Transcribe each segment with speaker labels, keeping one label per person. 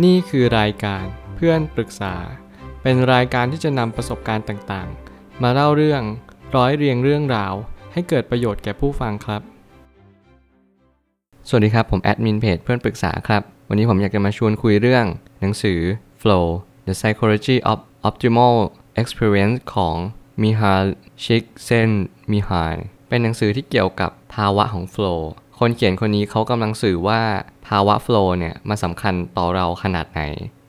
Speaker 1: นี่คือรายการเพื่อนปรึกษา เป็นรายการที่จะนำประสบการณ์ต่างๆ มาเล่าเรื่องร้อยเรียงเรื่องราว ให้เกิดประโยชน์แก่ผู้ฟังครับ สวัสดีครับ ผมแอดมินเพจเพื่อนปรึกษาครับ วันนี้ผมอยากจะมาชวนคุยเรื่อง หนังสือ Flow The Psychology of Optimal Experience ของ Mihaly Csikszentmihalyi เป็นหนังสือที่เกี่ยวกับภาวะของ Flow คนเขียนคนนี้เขากำลังสื่อว่าภาวะ Flow เนี่ยมันสำคัญต่อเราขนาดไหน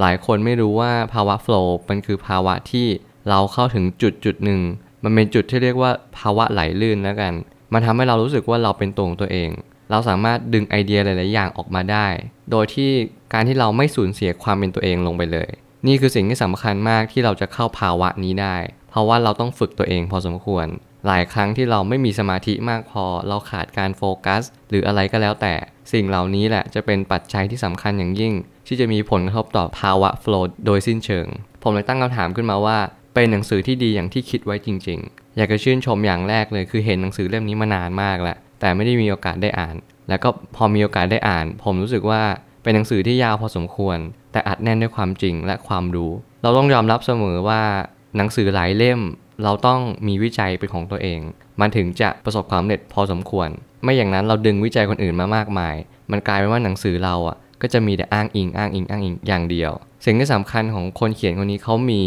Speaker 1: หลายคนไม่รู้ว่าภาวะ Flow มันคือภาวะที่เราเข้าถึงจุดจุดหนึ่ง มันเป็นจุดที่เรียกว่าภาวะไหลลื่นแล้วกัน มันทำให้เรารู้สึกว่าเราเป็นตัวของตัวเอง เราสามารถดึงไอเดียหลาย ๆ อย่างออกมาได้ โดยที่การที่เราไม่สูญเสียความเป็นตัวเองลงไปเลย นี่คือสิ่งที่สำคัญมากที่เราจะเข้าภาวะนี้ได้ เพราะว่าเราต้องฝึกตัวเองพอสมควร หลายครั้งที่เราไม่มีสมาธิมากพอ เราขาดการโฟกัส หรืออะไรก็แล้วแต่ สิ่งเหล่านี้แหละจะเป็นปัจจัยที่สำคัญอย่างยิ่ง ที่จะมีผลกระทบต่อภาวะโฟล์โดยสิ้นเชิง ผมเลยตั้งคำถามขึ้นมาว่า เป็นหนังสือที่ดีอย่างที่คิดไว้จริง ๆ อยากจะชื่นชมอย่างแรกเลยคือเห็นหนังสือเล่มนี้มานานมากแล้วแต่ไม่ได้มีโอกาสได้อ่าน แล้วก็พอมีโอกาสได้อ่าน ผมรู้สึกว่าเป็นหนังสือที่ยาวพอสมควร แต่อัดแน่นด้วยความจริงและความรู้ เราต้องยอมรับเสมอว่าหนังสือหลายเล่ม เราต้องมีวิจัยเป็นของตัวเอง มันถึงจะประสบความสำเร็จพอสมควร ไม่อย่างนั้นเราดึงวิจัยคนอื่นมามากมาย มันกลายเป็นว่าหนังสือเราอะก็จะมีแต่อ้างอิงอ้างอิงอ้างอิงอย่างเดียว สิ่งที่สำคัญของคนเขียนคนนี้เขามี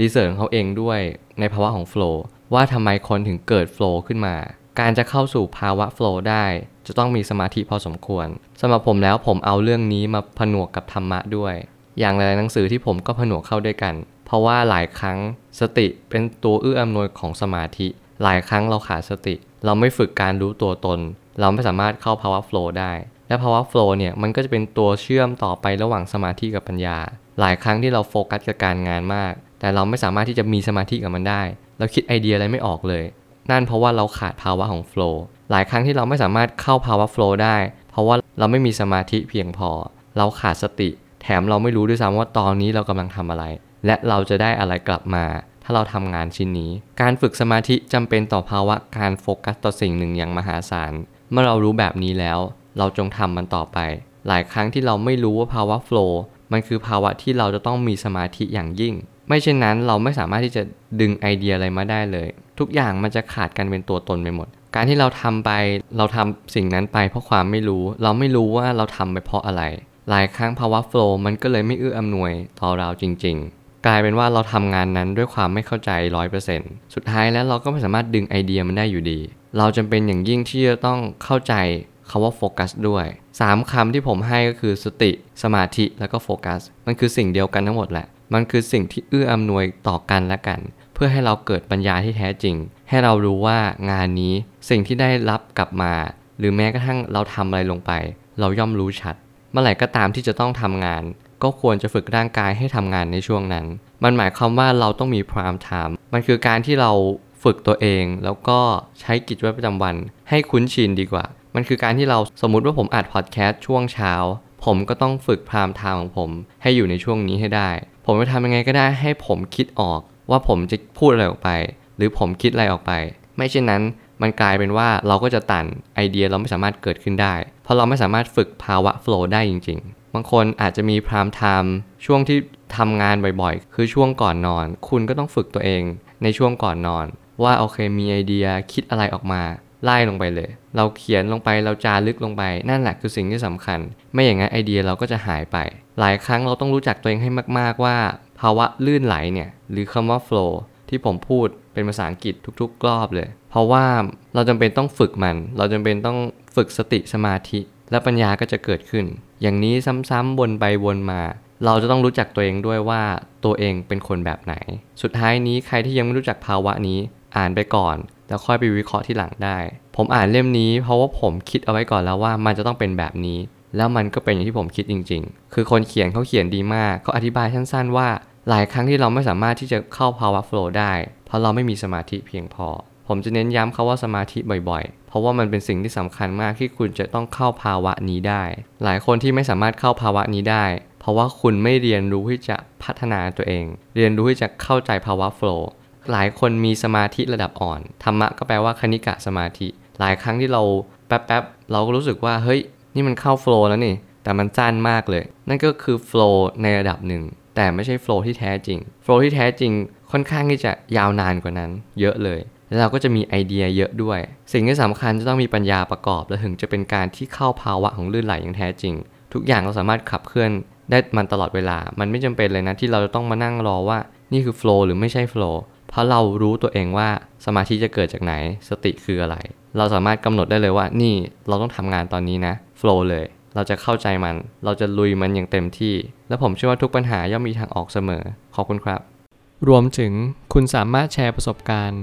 Speaker 1: รีเสิร์ของเขาเองด้วยในภาวะของโฟล์ว่าทำไมคนถึงเกิดโฟล์ขึ้นมา การจะเข้าสู่ภาวะโฟล์ได้ จะต้องมีสมาธิพอสมควรสำหรับผมแล้วผมเอาเรื่องนี้มาผนวกกับธรรมะด้วย อย่างหลายหนังสือที่ผมก็ผนวกเข้าด้วยกัน เพราะว่าหลายครั้งสติเป็นตัวเอื้ออำนวยของสมาธิ หลายครั้งเราขาดสติ เราไม่ฝึกการรู้ตัวตน เราไม่สามารถเข้าภาวะ flow ได้ และภาวะ flow เนี่ยมันก็จะเป็นตัวเชื่อมต่อไประหว่างสมาธิกับปัญญา หลายครั้งที่เราโฟกัสกับการงานมาก แต่เราไม่สามารถที่จะมีสมาธิกับมันได้ เราคิดไอเดียอะไรไม่ออกเลย นั่นเพราะว่าเราขาดภาวะของ flow หลายครั้งที่เราไม่สามารถเข้าภาวะ flow ได้ เพราะว่าเราไม่มีสมาธิเพียงพอ เราขาดสติ แถมเราไม่รู้ด้วยซ้ำว่าตอนนี้เรากำลังทำอะไร และเราจะได้อะไรกลับมา ถ้าเราทำงานชิ้นนี้ การฝึกสมาธิจำเป็นต่อภาวะการโฟกัสต่อสิ่งหนึ่งอย่างมหาศาล เมื่อเรารู้แบบนี้แล้ว เราจงทำมันต่อไป หลายครั้งที่เราไม่รู้ว่าภาวะโฟล์มันคือภาวะที่เราจะต้องมีสมาธิอย่างยิ่ง ไม่เช่นนั้นเราไม่สามารถที่จะดึงไอเดียอะไรมาได้เลย ทุกอย่างมันจะขาดกันเป็นตัวตนไปหมด การที่เราทำไป เราทำสิ่งนั้นไปเพราะความไม่รู้ เราไม่รู้ว่าเราทำไปเพราะอะไร หลายครั้งภาวะโฟล์มันก็เลยไม่เอื้ออำนวยต่อเราจริง ๆ กลายเป็นว่าเราทำงานนั้นด้วยความไม่เข้าใจร้อยเปอร์เซ็นต์สุดท้ายแล้วเราก็ไม่สามารถดึงไอเดียมันได้อยู่ดี เราจำเป็นอย่างยิ่งที่จะต้องเข้าใจคาว่าโฟกัสด้วย 3คำที่ผมให้ก็คือสติ สมาธิแล้วก็โฟกัส มันคือสิ่งเดียวกันทั้งหมดแหละ มันคือสิ่งที่เอื้ออำนวยต่อกันและกัน เพื่อให้เราเกิดปัญญาที่แท้จริง ให้เรารู้ว่างานนี้สิ่งที่ได้รับกลับมา หรือแม้กระทั่งเราทำอะไรลงไป เราย่อมรู้ชัด เมื่อไหร่ก็ตามที่จะต้องทำงาน ก็ควรจะฝึกร่างกายให้ทำงานในช่วงนั้น มันหมายความว่าเราต้องมีพรามไทม์มันคือการที่เราฝึกตัวเอง แล้วก็ใช้กิจวัตรประจำวัน ให้คุ้นชินดีกว่า มันคือการที่เราสมมุติว่าผมอัดพอดแคสต์ช่วงเช้า ผมก็ต้องฝึกพรามไทม์ของผม ให้อยู่ในช่วงนี้ให้ได้ ผมจะทำยังไงก็ได้ให้ผมคิดออก ว่าผมจะพูดอะไรออกไป หรือผมคิดอะไรออกไป ไม่เช่นนั้นมันกลายเป็นว่าเราก็จะตันไอเดียเราไม่สามารถเกิดขึ้นได้ เพราะเราไม่สามารถฝึกภาวะโฟล์ได้จริง ๆ บางคนอาจจะมีพรามไทม์ช่วงที่ทำงานบ่อยๆ คือช่วงก่อนนอน คุณก็ต้องฝึกตัวเองในช่วงก่อนนอน ว่าโอเคมีไอเดียคิดอะไรออกมาไล่ลงไปเลย เราเขียนลงไปเราจารึกลงไปนั่นแหละคือสิ่งที่สำคัญ ไม่อย่างนั้นไอเดียเราก็จะหายไป หลายครั้งเราต้องรู้จักตัวเองให้มาก ๆว่า ภาวะลื่นไหลเนี่ยหรือคำว่า flow ที่ผมพูดเป็นภาษาอังกฤษทุก ๆ รอบเลย เพราะว่าเราจำเป็นต้องฝึกมัน เราจำเป็นต้องฝึกสติสมาธิ และปัญญาก็จะเกิดขึ้น อย่างนี้ซ้ำๆวนไปวนมา เราจะต้องรู้จักตัวเองด้วยว่าตัวเองเป็นคนแบบไหน สุดท้ายนี้ใครที่ยังไม่รู้จักภาวะนี้อ่านไปก่อน แล้วค่อยไปวิเคราะห์ที่หลังได้ ผมอ่านเล่มนี้เพราะว่าผมคิดเอาไว้ก่อนแล้วว่ามันจะต้องเป็นแบบนี้ แล้วมันก็เป็นอย่างที่ผมคิดจริง ๆ คือคนเขียนเขาเขียนดีมากเขาอธิบายสั้นๆว่า หลายครั้งที่เราไม่สามารถที่จะเข้าภาวะโฟล์ได้ เพราะเราไม่มีสมาธิเพียงพอ ผมจะเน้นย้ำเขาว่าสมาธิบ่อยๆ เพราะว่ามันเป็นสิ่งที่สำคัญมากที่คุณจะต้องเข้าภาวะนี้ได้ หลายคนที่ไม่สามารถเข้าภาวะนี้ได้ เพราะว่าคุณไม่เรียนรู้ที่จะพัฒนาตัวเอง เรียนรู้ที่จะเข้าใจภาวะโฟล์หลายคนมีสมาธิระดับอ่อน ธรรมะก็แปลว่าคณิกะสมาธิ หลายครั้งที่เราแป๊บๆ เราก็รู้สึกว่า เฮ้ย นี่มันเข้าโฟล์แล้วนี่ แต่มันสั้นมากเลย นั่นก็คือ flow ในระดับหนึ่ง แต่ไม่ใช่ flow ที่แท้จริง flow ที่แท้จริงค่อนข้างที่จะยาวนานกว่านั้น เยอะเลย แล้วเราก็จะมีไอเดียเยอะด้วย สิ่งที่สำคัญจะต้องมีปัญญาประกอบ และถึงจะเป็นการที่เข้าภาวะของลื่นไหลอย่างแท้จริง ทุกอย่างเราสามารถขับเคลื่อนได้มันตลอดเวลา มันไม่จำเป็นเลยนะที่เราจะต้องมานั่งรอว่านี่คือ flow หรือไม่ใช่ flow เพราะเรารู้ตัวเองว่าสมาธิจะเกิดจากไหน สติคืออะไร เราสามารถกำหนดได้เลยว่านี่เราต้องทำงานตอนนี้นะ flow เลยเราจะเข้าใจมัน เราจะลุยมันอย่างเต็มที่ และผมเชื่อว่าทุกปัญหาย่อมมีทางออกเสมอ ขอบคุณครับ รวมถึงคุณสามารถแชร์ประสบการณ์